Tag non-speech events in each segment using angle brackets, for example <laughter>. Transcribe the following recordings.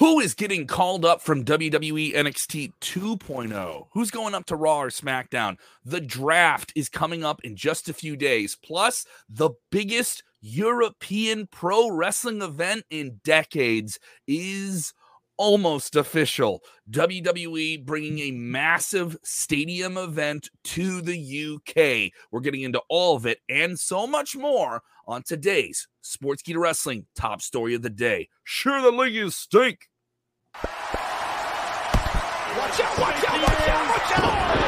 Who is getting called up from WWE NXT 2.0? Who's going up to Raw or SmackDown? The draft is coming up in just a few days. Plus, the biggest European pro wrestling event in decades is almost official. WWE bringing a massive stadium event to the UK. We're getting into all of it and so much more on today's Sports Sportskeeda Wrestling top story of the day. Sure, the league is stink. Watch out, watch out, watch out, watch out.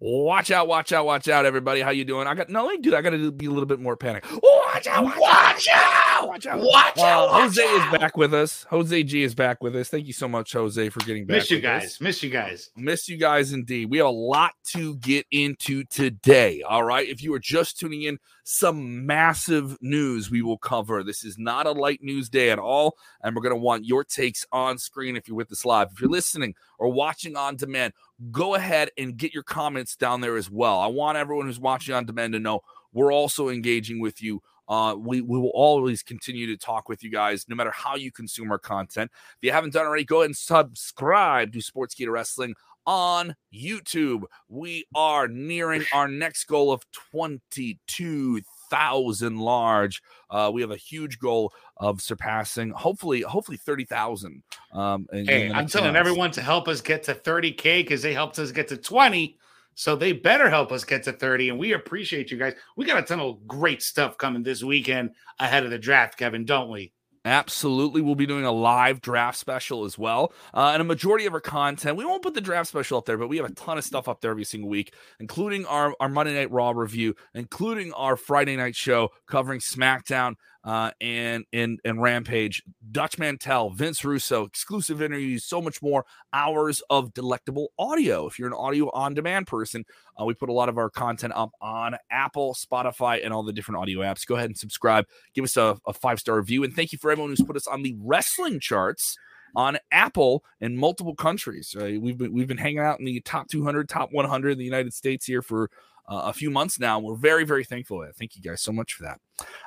Watch out, watch out, watch out, everybody. How you doing? I got no, do. I got to be a little bit more panic. Watch out, watch, watch out, watch out, watch out. Jose out. is back with us. Jose G is back with us. Thank you so much, Jose, for getting back. Miss you guys. Us. Miss you guys. Miss you guys indeed. We have a lot to get into today. All right. If you are just tuning in, some massive news we will cover. This is not a light news day at all. And we're going to want your takes on screen if you're with us live. If you're listening or watching on demand, go ahead and get your comments down there as well. I want everyone who's watching on demand to know we're also engaging with you. Uh, we, we will always continue to talk with you guys no matter how you consume our content. If you haven't done already, go ahead and subscribe to Sports Sportskeeda Wrestling on YouTube. We are nearing our next goal of 22,000 thousand large. Uh, we have a huge goal of surpassing, hopefully, hopefully thirty thousand. Um, hey, I'm telling months. everyone to help us get to thirty k because they helped us get to twenty. So they better help us get to 30. And we appreciate you guys. We got a ton of great stuff coming this weekend ahead of the draft, Kevin, don't we? Absolutely. We'll be doing a live draft special as well. Uh, and a majority of our content, we won't put the draft special up there, but we have a ton of stuff up there every single week, including our, our Monday Night Raw review, including our Friday night show covering SmackDown uh, and and and Rampage, Dutch Mantell, Vince Russo, exclusive interviews, so much more. Hours of delectable audio. If you're an audio on demand person, uh, we put a lot of our content up on Apple, Spotify, and all the different audio apps. Go ahead and subscribe. Give us a, a five star review, and thank you for everyone who's put us on the wrestling charts on Apple in multiple countries. Uh, we've been we've been hanging out in the top 200, top 100 in the United States here for uh, a few months now. We're very, very thankful. Thank you guys so much for that.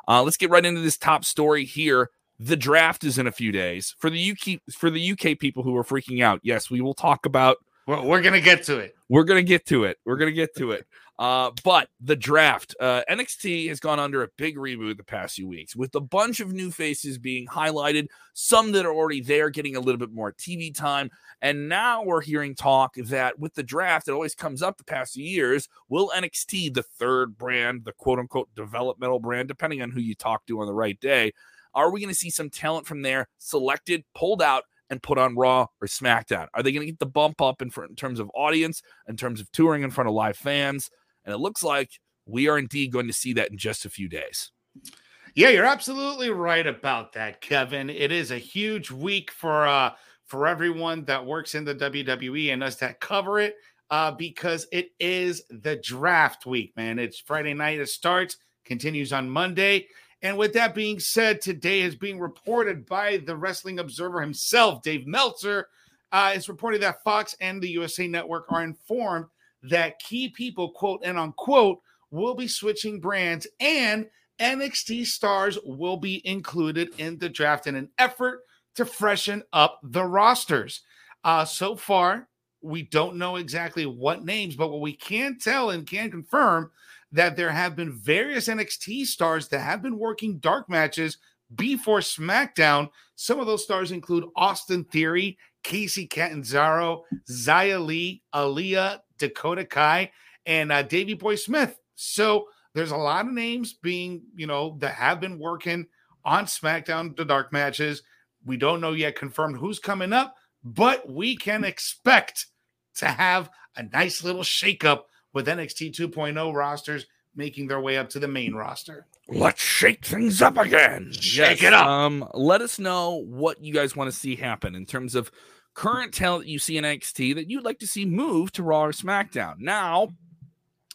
Uh, let's get right into this top story here. The draft is in a few days for the UK for the UK people who are freaking out. Yes, we will talk about. We're, we're gonna get to it. We're gonna get to it. We're gonna get to it. <laughs> Uh, but the draft, uh, NXT has gone under a big reboot the past few weeks with a bunch of new faces being highlighted, some that are already there getting a little bit more TV time. And now we're hearing talk that with the draft, it always comes up the past few years. Will NXT, the third brand, the quote unquote developmental brand, depending on who you talk to on the right day, are we going to see some talent from there selected, pulled out, and put on Raw or SmackDown? Are they going to get the bump up in, in terms of audience, in terms of touring in front of live fans? And it looks like we are indeed going to see that in just a few days. Yeah, you're absolutely right about that, Kevin. It is a huge week for uh for everyone that works in the WWE and us that cover it uh because it is the draft week, man. It's Friday night it starts, continues on Monday. And with that being said, today is being reported by the Wrestling Observer himself, Dave Meltzer. Uh, it's reported that Fox and the USA Network are informed that key people, quote and unquote, will be switching brands and NXT stars will be included in the draft in an effort to freshen up the rosters. Uh, so far, we don't know exactly what names, but what we can tell and can confirm that there have been various NXT stars that have been working dark matches before SmackDown. Some of those stars include Austin Theory, Kacy Catanzaro, Xia Li, Aliyah, Dakota Kai, and uh, Davey Boy Smith. So there's a lot of names being, you know, that have been working on SmackDown, the dark matches. We don't know yet confirmed who's coming up, but we can expect to have a nice little shakeup with NXT 2.0 rosters making their way up to the main roster. Let's shake things up again. Shake yes. it up. Um, let us know what you guys want to see happen in terms of current talent that you see in NXT that you'd like to see move to Raw or SmackDown. Now,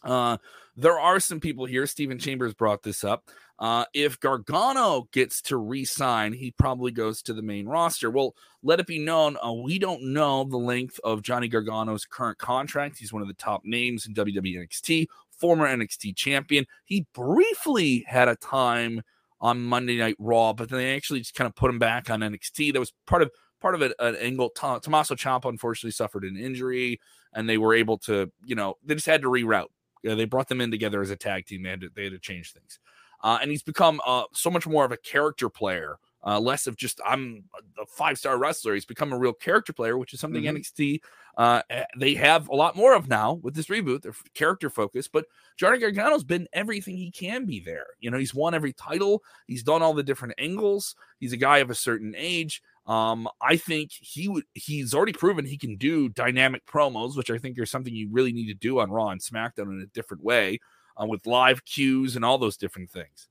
uh, there are some people here. Stephen Chambers brought this up. Uh, if Gargano gets to re-sign, he probably goes to the main roster. Well, let it be known, uh, we don't know the length of Johnny Gargano's current contract. He's one of the top names in WWE NXT, former NXT champion. He briefly had a time on Monday Night Raw, but then they actually just kind of put him back on NXT. That was part of part of it, an angle. Tommaso Ciampa unfortunately suffered an injury, and they were able to, you know, they just had to reroute. They brought them in together as a tag team. They had to, they had to change things, uh, and he's become uh, so much more of a character player. Uh, less of just I'm a five star wrestler. He's become a real character player, which is something mm-hmm. NXT uh, eh, they have a lot more of now with this reboot. They're character focused, but Johnny Gargano's been everything he can be there. You know, he's won every title. He's done all the different angles. He's a guy of a certain age. Um, I think he would. He's already proven he can do dynamic promos, which I think are something you really need to do on Raw and SmackDown in a different way, uh, with live cues and all those different things.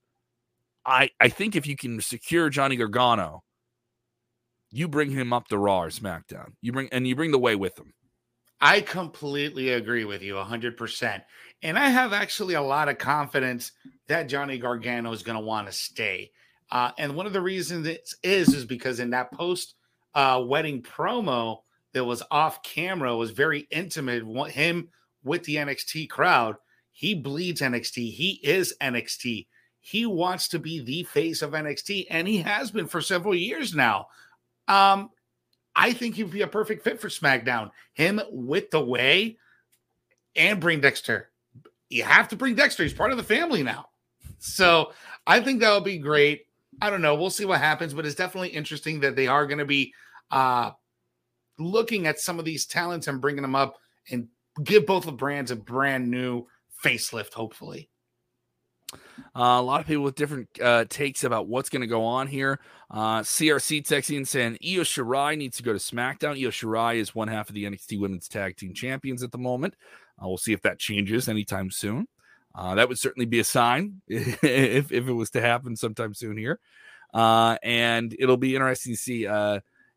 I I think if you can secure Johnny Gargano, you bring him up to Raw or SmackDown. You bring and you bring the way with him. I completely agree with you 100%. And I have actually a lot of confidence that Johnny Gargano is going to want to stay. Uh, and one of the reasons it is is because in that post uh, wedding promo that was off camera was very intimate. Him with the NXT crowd, he bleeds NXT. He is NXT. He wants to be the face of NXT, and he has been for several years now. Um, I think he'd be a perfect fit for SmackDown. Him with the way and bring Dexter. You have to bring Dexter. He's part of the family now. So I think that would be great. I don't know. We'll see what happens, but it's definitely interesting that they are going to be uh, looking at some of these talents and bringing them up and give both the brands a brand new facelift, hopefully. Uh, a lot of people with different uh, takes about what's going to go on here. Uh, CRC texting saying Io Shirai needs to go to SmackDown. Io Shirai is one half of the NXT Women's Tag Team Champions at the moment. Uh, we'll see if that changes anytime soon. Uh, that would certainly be a sign <laughs> if, if it was to happen sometime soon here. Uh, and it'll be interesting to see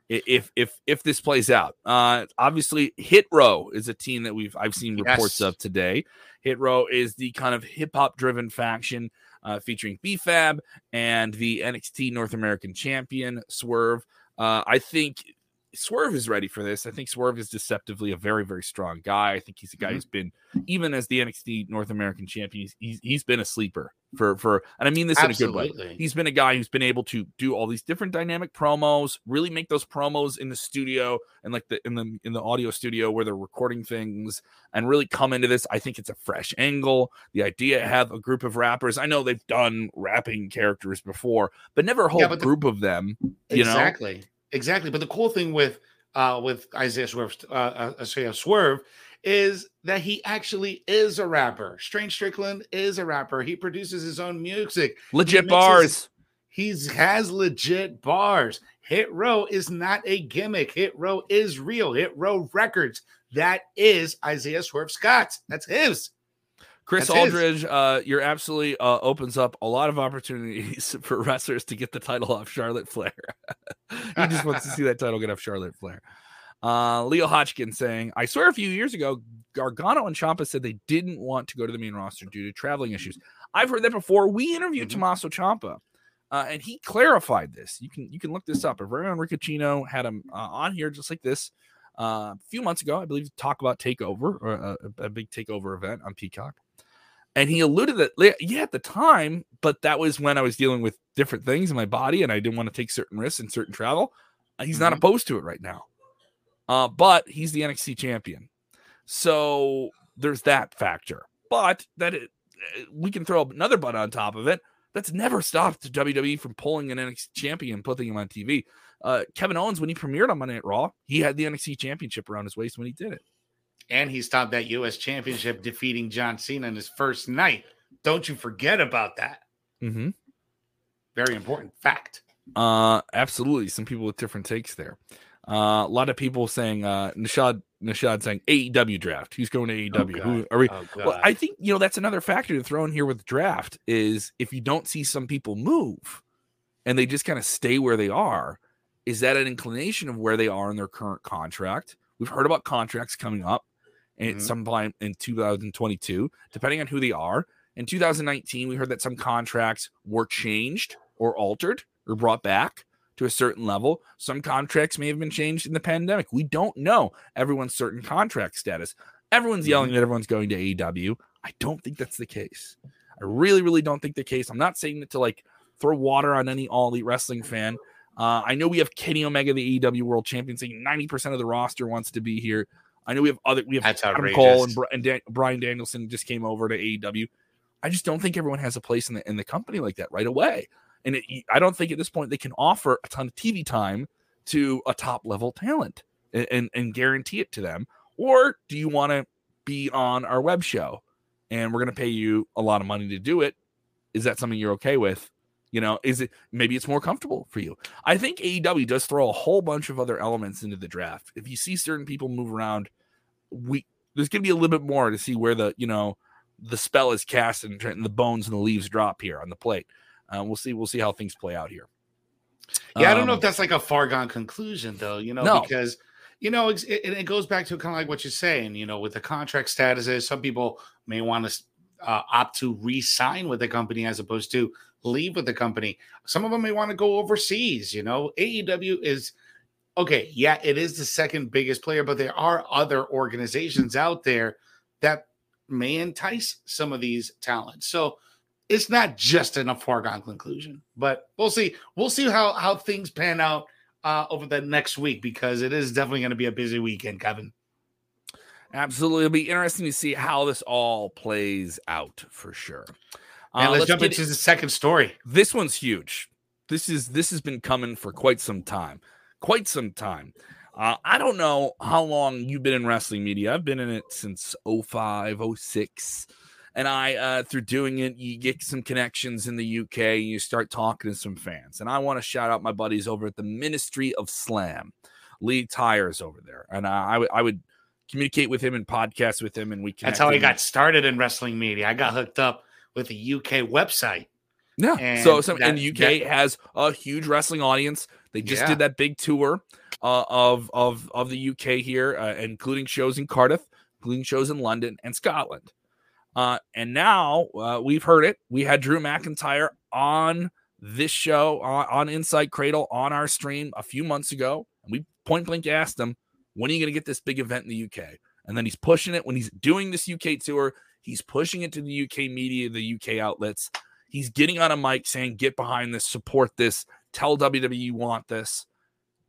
if if if this plays out. Uh, obviously, Hit Row is a team that we've I've seen reports yes. of today. Hit Row is the kind of hip hop driven faction uh, featuring B-Fab and the NXT North American Champion Swerve. Uh, I think Swerve is ready for this. I think Swerve is deceptively a very, very strong guy. I think he's a guy mm-hmm. who's been, even as the NXT North American champion, he's, he's been a sleeper for, for, and I mean this Absolutely. in a good way. He's been a guy who's been able to do all these different dynamic promos, really make those promos in the studio and like the, in the, in the audio studio where they're recording things and really come into this. I think it's a fresh angle. The idea have a group of rappers, I know they've done rapping characters before, but never a whole yeah, group the, of them, you exactly. know? Exactly Exactly. But the cool thing with uh with Isaiah Swerve uh, uh Isaiah Swerve is that he actually is a rapper. Strange Strickland is a rapper. He produces his own music. Legit he bars. He has legit bars. Hit Row is not a gimmick. Hit Row is real. Hit Row Records. That is Isaiah Swerve Scott. That's his. Chris That's Aldridge, uh, you're absolutely uh, opens up a lot of opportunities <laughs> for wrestlers to get the title off Charlotte Flair. <laughs> he just wants to see that title get off Charlotte Flair. Uh, Leo Hodgkin saying, I swear a few years ago, Gargano and Ciampa said they didn't want to go to the main roster due to traveling issues. I've heard that before. We interviewed mm-hmm. Tommaso Ciampa, uh, and he clarified this. You can you can look this up. Aaron Riccicino had him uh, on here just like this uh, a few months ago, I believe, to talk about Takeover or a, a big Takeover event on Peacock. And he alluded that, yeah, at the time, but that was when I was dealing with different things in my body and I didn't want to take certain risks and certain travel. Uh, he's mm-hmm. not opposed to it right now. Uh, but he's the NXT champion. So there's that factor. But that it, uh, we can throw another butt on top of it. That's never stopped WWE from pulling an NXT champion and putting him on TV. Uh, Kevin Owens, when he premiered on Monday Night Raw, he had the NXT championship around his waist when he did it and he stopped that U.S. Championship, defeating John Cena in his first night. Don't you forget about that. Mm-hmm. Very important fact. Uh, absolutely. Some people with different takes there. Uh, a lot of people saying uh, Nishad Nishad saying AEW draft. He's going to AEW? Oh, Who are we? Oh, well, I think you know that's another factor to throw in here with draft is if you don't see some people move and they just kind of stay where they are, is that an inclination of where they are in their current contract? We've heard about contracts coming up mm-hmm. at some point in 2022, depending on who they are. In 2019, we heard that some contracts were changed or altered or brought back to a certain level. Some contracts may have been changed in the pandemic. We don't know everyone's certain contract status. Everyone's mm-hmm. yelling that everyone's going to AEW. I don't think that's the case. I really, really don't think the case. I'm not saying that to like throw water on any all elite wrestling fan. Uh, I know we have Kenny Omega, the AEW World Champion, saying 90% of the roster wants to be here. I know we have other, we have That's Adam outrageous. Cole and, and Dan- Bryan Danielson just came over to AEW. I just don't think everyone has a place in the in the company like that right away. And it, I don't think at this point they can offer a ton of TV time to a top level talent and, and, and guarantee it to them. Or do you want to be on our web show and we're going to pay you a lot of money to do it? Is that something you're okay with? You know, is it maybe it's more comfortable for you? I think AEW does throw a whole bunch of other elements into the draft. If you see certain people move around, we there's going to be a little bit more to see where the you know the spell is cast and, and the bones and the leaves drop here on the plate. Uh, we'll see. We'll see how things play out here. Yeah, I don't know Um, if that's like a far gone conclusion though, you know, No. because you know it, it goes back to kind of like what you're saying, you know, with the contract statuses, some people may want to uh, opt to re-sign with the company as opposed to leave with the company. Some of them may want to go overseas, you know. AEW is okay, yeah, it is the second biggest player, but there are other organizations out there that may entice some of these talents. So it's not just an a foregone conclusion, but we'll see. We'll see how how things pan out uh, over the next week because it is definitely going to be a busy weekend, Kevin. Absolutely, it'll be interesting to see how this all plays out for sure. And Uh, let's, jump get- into the second story. this one's huge. This is this has been coming for quite some time, quite some time. Uh, I don't know how long you've been in wrestling media. I've been in it since 05, 06. And I, uh, through doing it, you get some connections in the UK. And you start talking to some fans. And I want to shout out my buddies over at the Ministry of Slam, Lee Tires over there. And I, I would- communicate with him and podcast with him. And we can That's how I got started in wrestling media. I got hooked up with the UK website. Yeah. And so, so and the UK has a huge wrestling audience. They just Yeah. did that big tour uh, of of of the UK here, uh, including shows in Cardiff, including shows in London and Scotland. Uh, and now uh, we've heard it. We had Drew McIntyre on this show on, on Inside Cradle on our stream a few months ago, and we point blank asked him, "When are you going to get this big event in the UK?" And then he's pushing it when he's doing this UK tour. He's pushing it to the UK media, the UK outlets. He's getting on a mic saying, "Get behind this, support this, tell WWE you want this."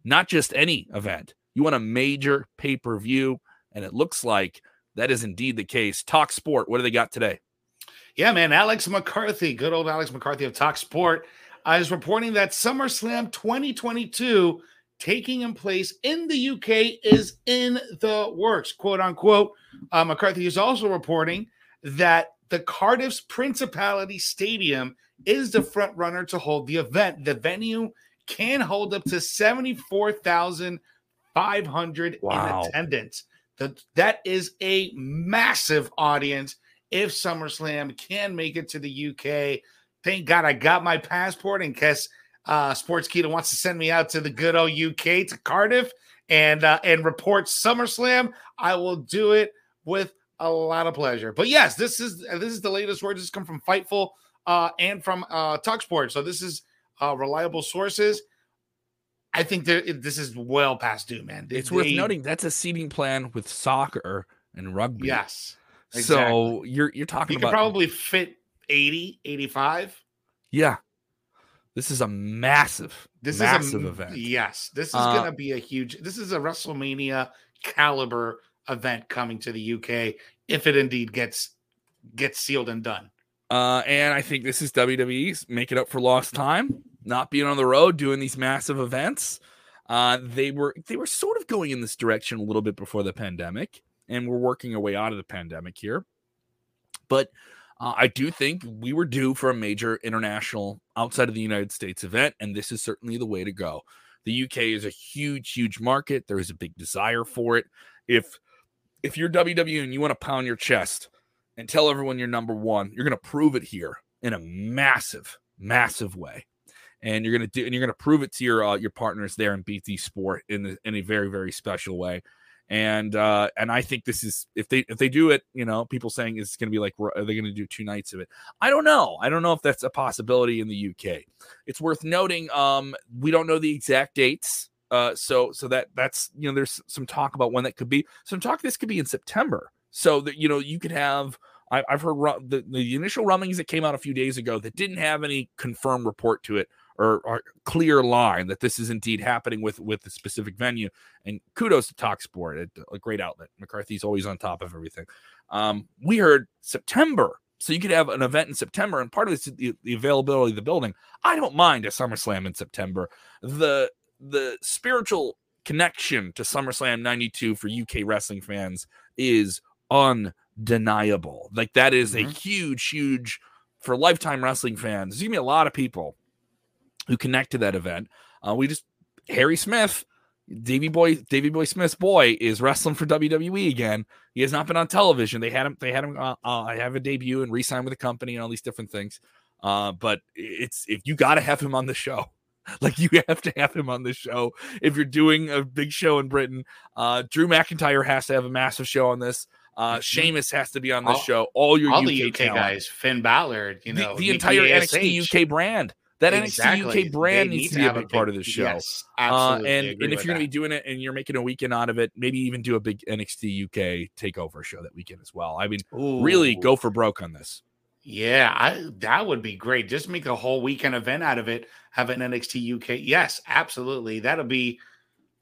Not just any event. You want a major pay per view, and it looks like that is indeed the case. Talk Sport. What do they got today? Yeah, man. Alex McCarthy, good old Alex McCarthy of Talk Sport, uh, is reporting that SummerSlam 2022 taking in place in the UK is in the works, quote unquote. Uh, McCarthy is also reporting that the Cardiff's Principality Stadium is the front runner to hold the event. The venue can hold up to 74,500 Wow. in attendance. That that is a massive audience if SummerSlam can make it to the UK. Thank God I got my passport in case uh, Sportskeeda wants to send me out to the good old UK to Cardiff and uh, and report SummerSlam. I will do it with a lot of pleasure. But yes, this is this is the latest word. This come from Fightful uh, and from uh, Talksport. So this is uh, reliable sources. I think that this is well past due, man. They- It's worth they- noting that's a seating plan with soccer and rugby. Yes. So you're you're talking You could about probably fit 80, 85. yeah. This is a massive, This massive is a event. Yes, this is Uh, going to be a huge. This is a WrestleMania caliber event coming to the UK if it indeed gets gets sealed and done. Uh, and I think this is WWE's making up for lost time, not being on the road, doing these massive events. Uh, they were they were sort of going in this direction a little bit before the pandemic, and we're working our way out of the pandemic here. But uh, I do think we were due for a major international outside of the United States event, and this is certainly the way to go. The UK is a huge, huge market. There is a big desire for it. If if you're WWE and you want to pound your chest and tell everyone you're number one, you're going to prove it here in a massive, massive way. And you're going to do, and you're going to prove it to your uh, your partners there in BT Sport in the, in a very, very special way. And uh, and I think this is if they if they do it, you know, people saying it's going to be like are they going to do two nights of it? I don't know. I don't know if that's a possibility in the UK. It's worth noting. Um, we don't know the exact dates. Uh, so so that that's you know there's some talk about when that could be. Some talk this could be in September. So that you know you could have I, have heard ru- the, the initial rumblings that came out a few days ago that didn't have any confirmed report to it or, or, clear line that this is indeed happening with with the specific venue. And kudos to Talksport, a, a great outlet. McCarthy's always on top of everything. Um, we heard September, so you could have an event in September, and part of it's the, the availability of the building. I don't mind a SummerSlam in September. The the spiritual connection to SummerSlam 92 for UK wrestling fans is undeniable. Like that is mm-hmm. a huge, huge for lifetime wrestling fans. There's gonna be a lot of people who connect to that event. Uh, we just Harry Smith, Davy Boy, Davy Boy Smith's boy is wrestling for WWE again. He has not been on television. They had him. They had him. Uh, uh, have a debut and re-sign with the company and all these different things. Uh, but it's if you got to have him on the show. <laughs> Like you have to have him on the show if you're doing a big show in Britain. Uh, Drew McIntyre has to have a massive show on this. Uh, mm-hmm. Sheamus has to be on this show. All your all UK, the UK guys, Finn Balor, you know, the, the entire NXT UK brand. That exactly. NXT UK brand needs to be a big, part of the show. Yes, uh, and and if you're going to be doing it and you're making a weekend out of it, maybe even do a big NXT UK takeover show that weekend as well. I mean, Ooh. really go for broke on this. Yeah, I, that would be great. Just make a whole weekend event out of it. Have an NXT UK. Yes, absolutely. That'll be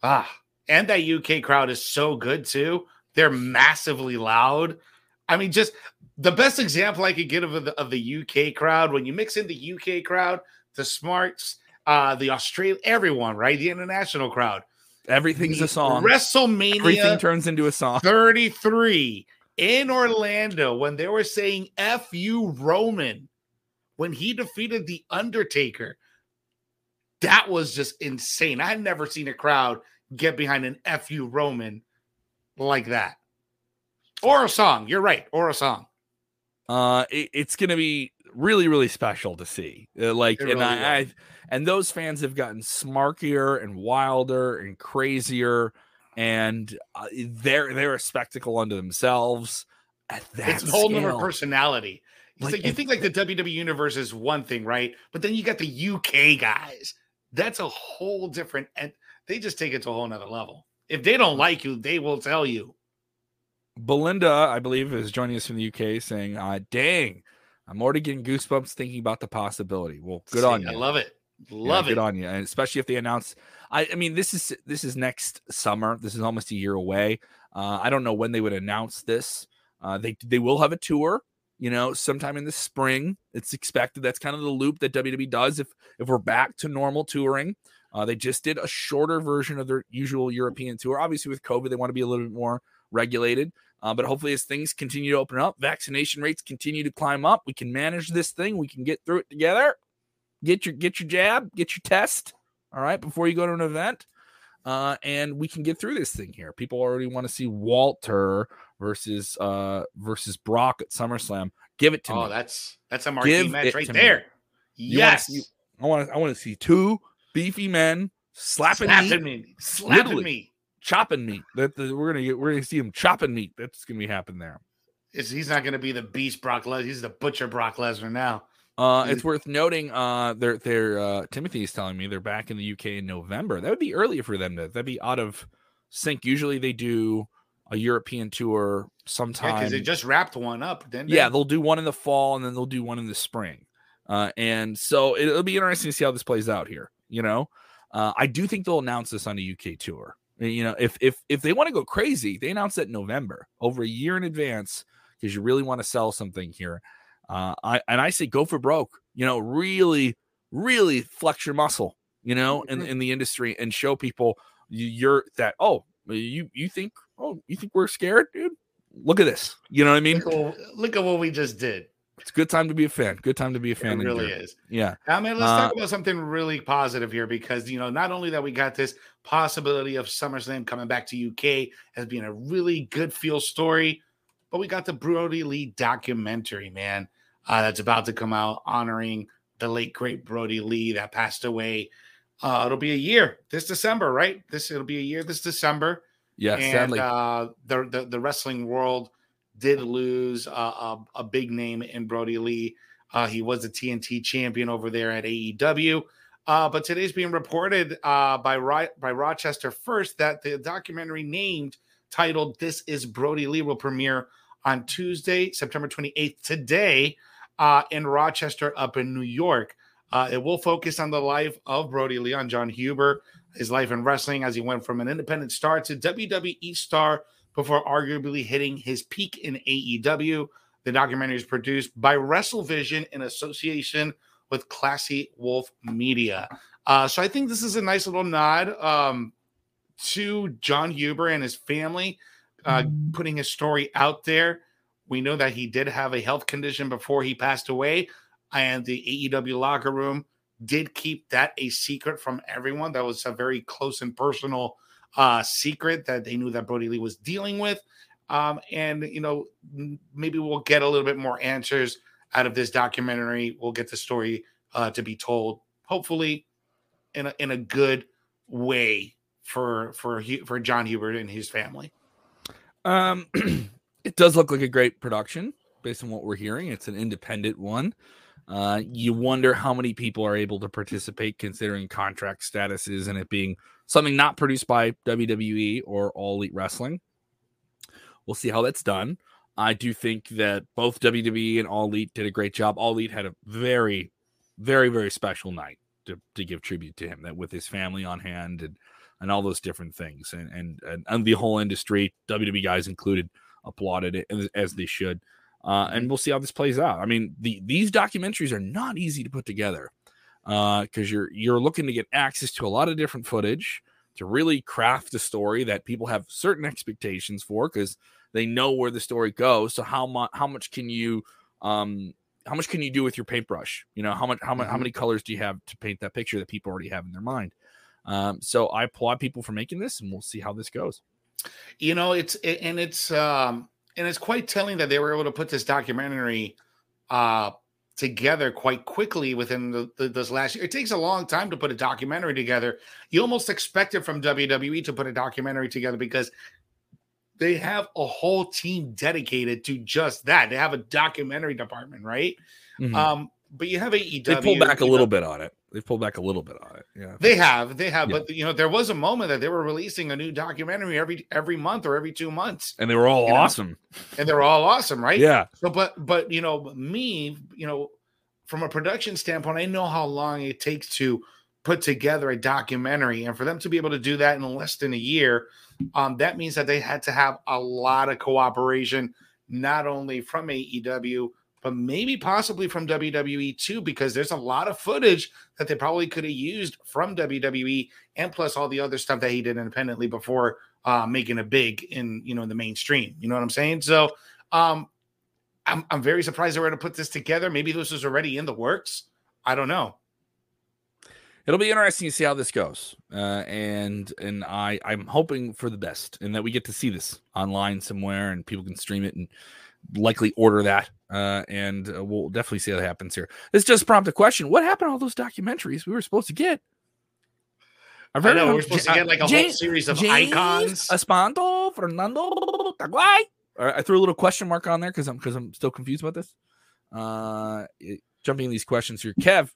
ah, and that UK crowd is so good too. They're massively loud. I mean, just the best example I could get of the of the UK crowd when you mix in the UK crowd the smarts, uh, the Australian, everyone, right? The international crowd. Everything's the a song. WrestleMania. Everything turns into a song. 33 in Orlando when they were saying F you Roman when he defeated The Undertaker. That was just insane. I had never seen a crowd get behind an F you Roman like that. Or a song. You're right. Or a song. Uh, it, it's to be really really special to see. Uh, like, and I, I, and those fans have gotten smarkier and wilder and crazier, and uh, they're they're a spectacle unto themselves. it's a whole other personality. Like, like, you think like the WWE universe is one thing, right? But then you got the UK guys. That's a whole different, and they just take it to a whole nother level. If they don't like you, they will tell you. Belinda, I believe, is joining us from the UK saying, uh, dang, I'm already getting goosebumps thinking about the possibility. Well, good See, on you. I love it. Love yeah, it. Good on you. And especially if they announce I, I mean this is this is next summer. This is almost a year away. Uh, I don't know when they would announce this. Uh, they they will have a tour, you know, sometime in the spring. It's expected. That's kind of the loop that WWE does if if we're back to normal touring. Uh, they just did a shorter version of their usual European tour. Obviously, with COVID, they want to be a little bit more regulated. Uh, but hopefully, as things continue to open up, vaccination rates continue to climb up, we can manage this thing. We can get through it together. Get your get your jab, get your test. All right, before you go to an event, uh, and we can get through this thing here. People already want to see Walter versus uh versus Brock at SummerSlam. Give it to oh, me. Oh, that's that's a marquee Give match right there. Me. Yes, see, I want I want to see two beefy men slapping, slapping me, me. slapping me chopping meat. That we're gonna get we're gonna see him chopping meat. That's gonna be happen there. Is he's not gonna be the beast Brock Lesnar? He's the butcher Brock Lesnar now. Uh, it's worth noting. Uh, they're they're uh, Timothy is telling me they're back in the UK in November. That would be earlier for them. To that'd be out of sync. Usually they do a European tour sometime. because yeah, they just wrapped one up. Then yeah, they'll do one in the fall and then they'll do one in the spring. Uh, and so it, will be interesting to see how this plays out here. You know, uh, I do think they'll announce this on a UK tour. You know, if if if they want to go crazy, they announce it in November, over a year in advance, because you really want to sell something here. Uh, I and I say go for broke. You know, really, really flex your muscle. You know, in in the industry and show people you're that. Oh, you you think oh you think we're scared, dude? Look at this. You know what I mean? Look at, look at what we just did. It's a good time to be a fan. Good time to be a fan. It really is. Yeah. I mean, let's uh, talk about something really positive here because you know not only that we got this possibility of SummerSlam coming back to UK as being a really good feel story, but we got the Brodie Lee documentary, man, uh, that's about to come out honoring the late great Brodie Lee that passed away. Uh, it'll be a year this December, right? This it'll be a year this December. Yeah, and, sadly. Uh, the, the the wrestling world did lose a, a, a big name in Brodie Lee. Uh, he was the TNT champion over there at AEW. Uh, but today's being reported uh, by by Rochester First that the documentary named titled "This Is Brodie Lee" will premiere on Tuesday, September 28th, today, uh, in Rochester, up in New York. Uh, it will focus on the life of Brodie Lee, on Jon Huber, his life in wrestling as he went from an independent star to WWE star before arguably hitting his peak in AEW. The documentary is produced by WrestleVision in association with Classy Wolf Media. Uh, so I think this is a nice little nod um, to Jon Huber and his family, uh, mm-hmm. putting his story out there. We know that he did have a health condition before he passed away, and the AEW locker room did keep that a secret from everyone. That was a very close and personal uh, secret that they knew that Brodie Lee was dealing with. Um, and you know, maybe we'll get a little bit more answers out of this documentary. We'll get the story uh, to be told, hopefully, in a, in a good way for for for John Hubert and his family. Um, <clears throat> it does look like a great production based on what we're hearing. It's an independent one. Uh, you wonder how many people are able to participate considering contract statuses and it being something not produced by WWE or All Elite Wrestling. We'll see how that's done. I do think that both WWE and All Elite did a great job. All Elite had a very, very, very special night to, to give tribute to him, that with his family on hand and and all those different things, and and and, and the whole industry, WWE guys included, applauded it as, as they should. Uh, and we'll see how this plays out. I mean, the these documentaries are not easy to put together because uh, you're you're looking to get access to a lot of different footage to really craft a story that people have certain expectations for because they know where the story goes. So how much how much can you um how much can you do with your paintbrush? You know, how much how much mm-hmm. how many colors do you have to paint that picture that people already have in their mind? Um, so I applaud people for making this, and we'll see how this goes. You know, it's and it's um and it's quite telling that they were able to put this documentary uh together quite quickly within the, the, this last year. It takes a long time to put a documentary together. You almost expect it from WWE to put a documentary together because they have a whole team dedicated to just that. They have a documentary department, right? Mm-hmm. Um, but you have AEW. They pulled back a little know, bit on it. They've pulled back a little bit on it. Yeah, they have. They have. Yeah. But you know, there was a moment that they were releasing a new documentary every every month or every two months, and they were all awesome. Know? And they were all awesome, right? Yeah. So, but but you know, me, you know, from a production standpoint, I know how long it takes to put together a documentary, and for them to be able to do that in less than a year um, that means that they had to have a lot of cooperation, not only from AEW, but maybe possibly from WWE too, because there's a lot of footage that they probably could have used from WWE and plus all the other stuff that he did independently before uh, making a big in you know in the mainstream. You know what I'm saying? So um, I'm I'm very surprised they were going to put this together. Maybe this was already in the works. I don't know it'll be interesting to see how this goes. Uh, and and I I'm hoping for the best and that we get to see this online somewhere and people can stream it and likely order that. Uh, and uh, we'll definitely see what happens here. This just prompted a question: What happened to all those documentaries we were supposed to get? I've heard I know we're supposed to get like a whole series of James icons. Espanto, Fernando Taguay. I threw a little question mark on there because I'm because I'm still confused about this. Uh, it, jumping these questions here, Kev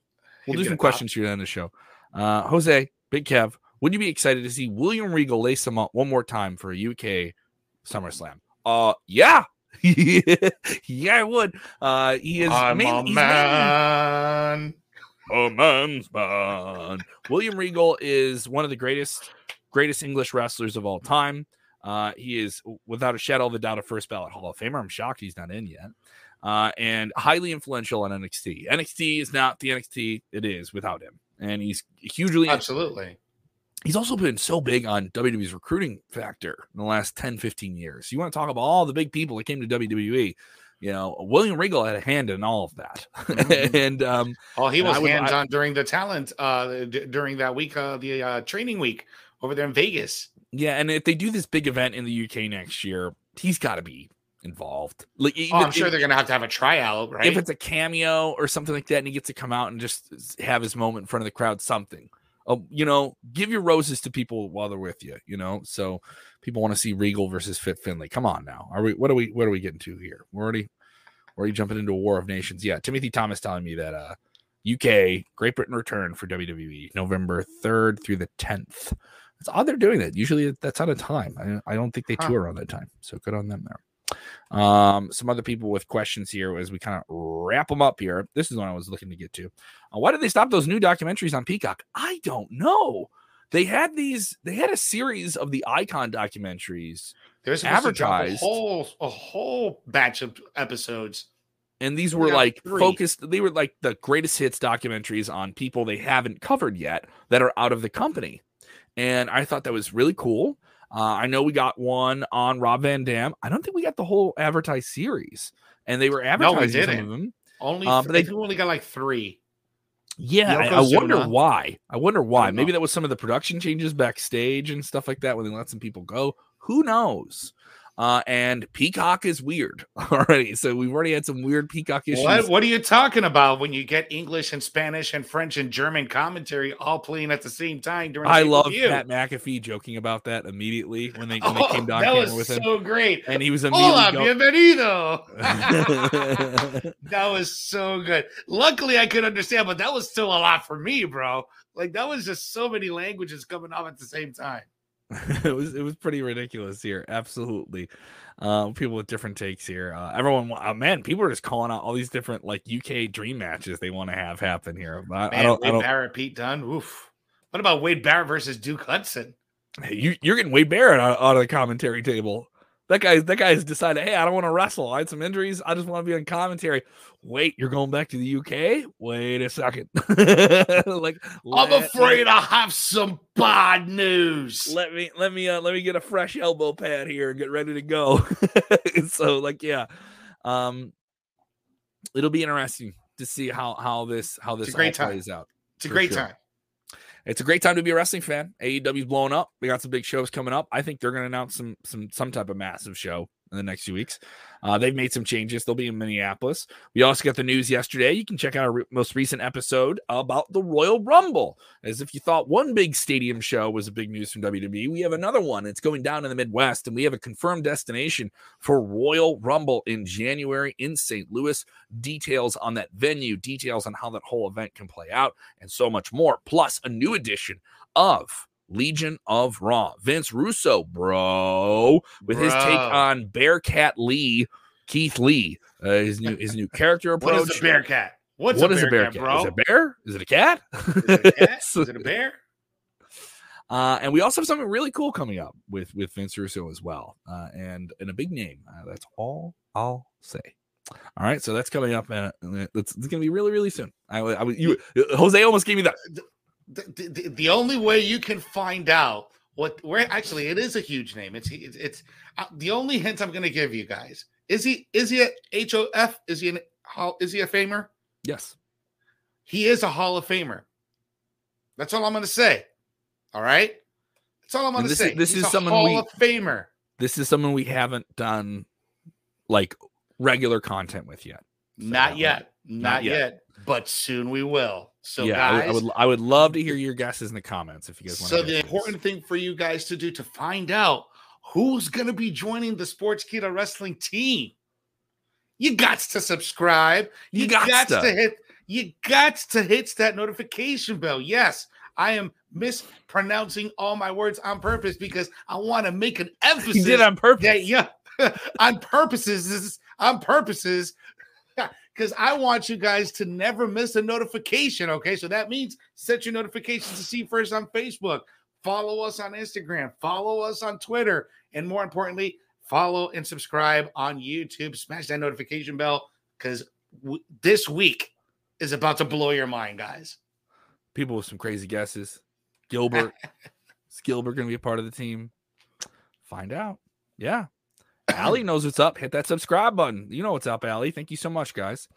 We'll do some questions here on the show. Uh, Jose, Big Kev, would you be excited to see William Regal lace him up one more time for a UK SummerSlam? Uh, yeah. <laughs> yeah, I would. Uh, he is I'm a man. a man's man. William Regal is one of the greatest, greatest English wrestlers of all time. Uh, he is without a shadow of a doubt a first ballot Hall of Famer. I'm shocked he's not in yet uh, and highly influential on NXT. NXT is not the NXT it is without him, and he's hugely absolutely. He's also been so big on WWE's recruiting factor in the last 10, 15 years. You want to talk about all the big people that came to WWE. You know, William Regal had a hand in all of that, mm-hmm. <laughs> and um, oh, he was hands on during the talent uh, d- during that week, uh, the uh, training week over there in Vegas. Yeah, and if they do this big event in the UK next year, he's got to be involved. Like, oh, I'm sure if, they're gonna have to have a tryout, right? If it's a cameo or something like that, and he gets to come out and just have his moment in front of the crowd, something. Oh, you know, give your roses to people while they're with you. You know, so people want to see Regal versus Fit Finlay. Come on now, are we? What are we? What are we getting to here? We're already, we're already jumping into a war of nations. Yeah, Timothy Thomas telling me that uh, UK Great Britain return for WWE November third through the tenth. It's odd they're doing that. Usually that's out of time. I, I don't think they huh. tour around that time. So good on them there. Um, some other people with questions here as we kind of wrap them up here. This is what I was looking to get to. Uh, why did they stop those new documentaries on Peacock? I don't know. They had these. They had a series of the Icon documentaries. There's advertised a whole a whole batch of episodes, and these were like three. focused. They were like the greatest hits documentaries on people they haven't covered yet that are out of the company, and I thought that was really cool. Uh, I know we got one on Rob Van Dam. I don't think we got the whole advertised series, and they were advertising no, some of them. Only, uh, but they only got like three. Yeah, I, I, wonder why. I wonder why. I Maybe that was some of the production changes backstage and stuff like that when they let some people go. Who knows? Uh, and Peacock is weird <laughs> already. So we've already had some weird Peacock issues. What, what are you talking about when you get English and Spanish and French and German commentary all playing at the same time during? I love Pat McAfee joking about that immediately when they when <laughs> oh, they came down camera with him. So great, and he was immediately Hola, bienvenido. <laughs> that was so good. Luckily, I could understand, but that was still a lot for me, bro. Like that was just so many languages coming off at the same time. <laughs> it was it was pretty ridiculous here. Absolutely, uh, people with different takes here. Uh, everyone, uh, man, people are just calling out all these different like UK dream matches they want to have happen here. I, man, I don't, Wade I don't... Barrett, Pete Dunne. Oof. What about Wade Barrett versus Duke Hudson? Hey, you, you're getting Wade Barrett out, out of the commentary table. That guy, that guy's decided, hey, I don't want to wrestle. I had some injuries. I just want to be on commentary. Wait, you're going back to the UK? Wait a second. <laughs> like I'm afraid I have some bad news. Let me let me uh, let me get a fresh elbow pad here and get ready to go. <laughs> so like yeah. Um it'll be interesting to see how how this how this all plays out. It's a great sure. time it's a great time to be a wrestling fan. AEW's blowing up. We got some big shows coming up. I think they're going to announce some some some type of massive show in the next few weeks. Uh, they've made some changes. They'll be in Minneapolis. We also got the news yesterday. You can check out our re- most recent episode about the Royal Rumble. As if you thought one big stadium show was a big news from WWE, we have another one. It's going down in the Midwest, and we have a confirmed destination for Royal Rumble in January in St. Louis. Details on that venue, details on how that whole event can play out, and so much more. Plus, a new edition of Legion of Raw. Vince Russo, bro, with bro. his take on Bearcat Lee, Keith Lee, uh, his new his new character approach. <laughs> What is a Bearcat? What's what a, is bearcat, a Bro? Is it a bear? Is it a cat? Is it a, cat? <laughs> is it a bear? <laughs> Uh, and we also have something really cool coming up with with Vince Russo as well, uh, and and a big name. Uh, that's all I'll say. All right, so that's coming up, and uh, it's, it's going to be really, really soon. I, I, you, Jose almost gave me that the, the, the only way you can find out what where actually it is a huge name. It's it's, it's uh, the only hint I'm going to give you guys. Is he is he a HOF? Is he an is he a famer? Yes. He is a Hall of Famer. That's all I'm going to say. All right? That's all I'm going to say. Is, this He's is someone Hall we, of Famer. This is someone we haven't done like regular content with yet. Not yet. Not, not yet. yet. But soon we will. So yeah, guys, I would I would love to hear your guesses in the comments if you guys want. To. So the important thing for you guys to do to find out who's going to be joining the Sportskeeda Wrestling team, you got to subscribe. You, you got to hit. You got to hit that notification bell. Yes, I am mispronouncing all my words on purpose because I want to make an emphasis. You did on purpose. That, yeah, <laughs> on purposes. On purposes because I want you guys to never miss a notification. Okay. So that means set your notifications to see first on Facebook, follow us on Instagram, follow us on Twitter, and more importantly, follow and subscribe on YouTube. Smash that notification bell because w- this week is about to blow your mind, guys. People with some crazy guesses. Gilbert, <laughs> is Gilbert going to be a part of the team? Find out. Yeah. Allie knows what's up. Hit that subscribe button. You know what's up, Allie. Thank you so much, guys.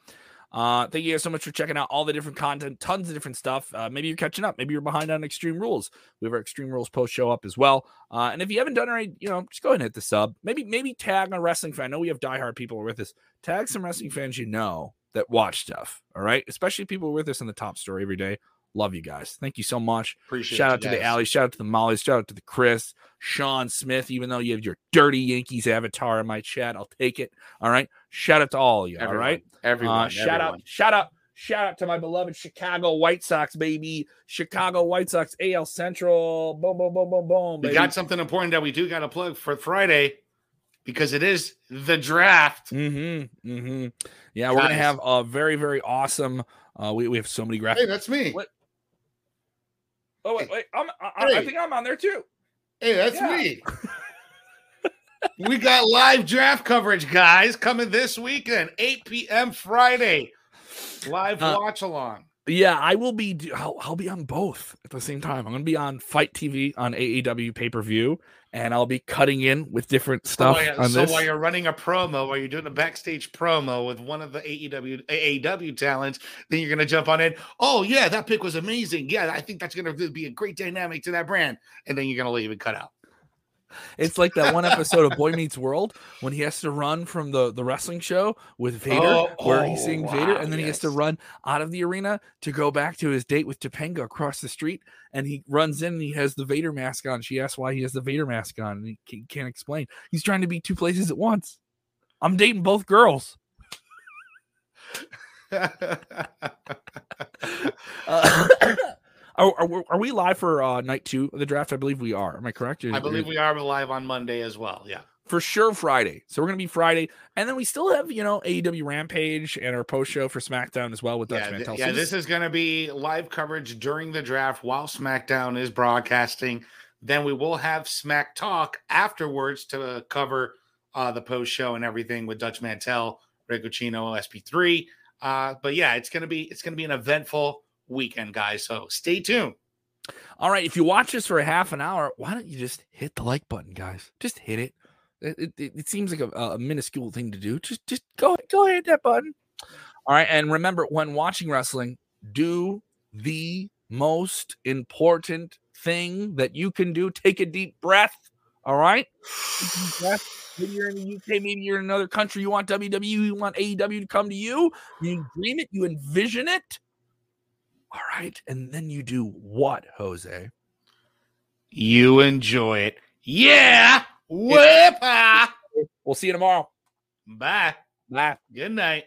Uh, thank you guys so much for checking out all the different content, tons of different stuff. Uh, maybe you're catching up. Maybe you're behind on Extreme Rules. We have our Extreme Rules post show up as well. Uh, and if you haven't done it, you know, just go ahead and hit the sub. Maybe maybe tag a wrestling fan. I know we have diehard people with us. Tag some wrestling fans you know that watch stuff. All right, especially people with us in the top story every day. Love you guys. Thank you so much. Appreciate Shout out to the Alley. Shout out to the Molly. Shout out to the Chris, Sean Smith. Even though you have your dirty Yankees avatar in my chat, I'll take it. All right. Shout out to all of you. Everyone, all right. Everyone. Uh, shout everyone. out. Shout out. Shout out to my beloved Chicago White Sox, baby. Chicago White Sox, AL Central. Boom, boom, boom, boom, boom. We got something important that we do got to plug for Friday. because it is the draft. Mm-hmm. Mm-hmm. Yeah, we're gonna have a very, very awesome. Uh, we, we have so many graphics. Hey, that's me. What? Oh wait, wait. I'm, I, I think I'm on there too. Hey, that's Yeah. me. we got live draft coverage, guys, coming this weekend, 8 p.m. Friday. Live Uh, watch along. Yeah, I will be. I'll, I'll be on both at the same time. I'm going to be on Fight TV on AEW pay per view, and I'll be cutting in with different stuff so, while, so while you're running a promo, while you're doing a backstage promo with one of the AEW AEW talents, then you're gonna jump on it. Oh yeah, that pick was amazing. Yeah, I think that's gonna be a great dynamic to that brand. And then you're gonna leave and cut out. It's like that one episode of Boy Meets World when he has to run from the the wrestling show with Vader, Oh, where he's oh, seeing Vader, and then he has to run out of the arena to go back to his date with Topanga across the street. And he runs in and he has the Vader mask on. She asks why he has the Vader mask on, and he can't explain. He's trying to be two places at once. I'm dating both girls. <laughs> <laughs> Uh, are, are, we- are we live for uh, night two of the draft? I believe we are. Am I correct? I believe we are live on Monday as well. Yeah. for sure Friday. So we're gonna be Friday, and then we still have you know AEW Rampage and our post show for SmackDown as well with Dutch Yeah, th- Mantel. yeah, So this is going to be live coverage during the draft while SmackDown is broadcasting. Then we will have Smack Talk afterwards to cover uh, the post show and everything with Dutch Mantel, Rick Ucchino, SP3. Uh, but yeah, it's gonna be it's gonna be an eventful weekend, guys. So stay tuned. all right. If you watch this for a half an hour, why don't you just hit the like button, guys? Just hit it. It, it- it, seems like a, a minuscule thing to do. Just just go go hit that button. All right, and remember when watching wrestling, do the most important thing that you can do. Take a deep breath. All right. Maybe you're in the UK, maybe you're in another country. You want WWE, you want AEW to come to you. You dream it, you envision it. All right. And then you do what, Jose? You enjoy it. Yeah. Whip. We'll see you tomorrow. Bye. Bye. Good night.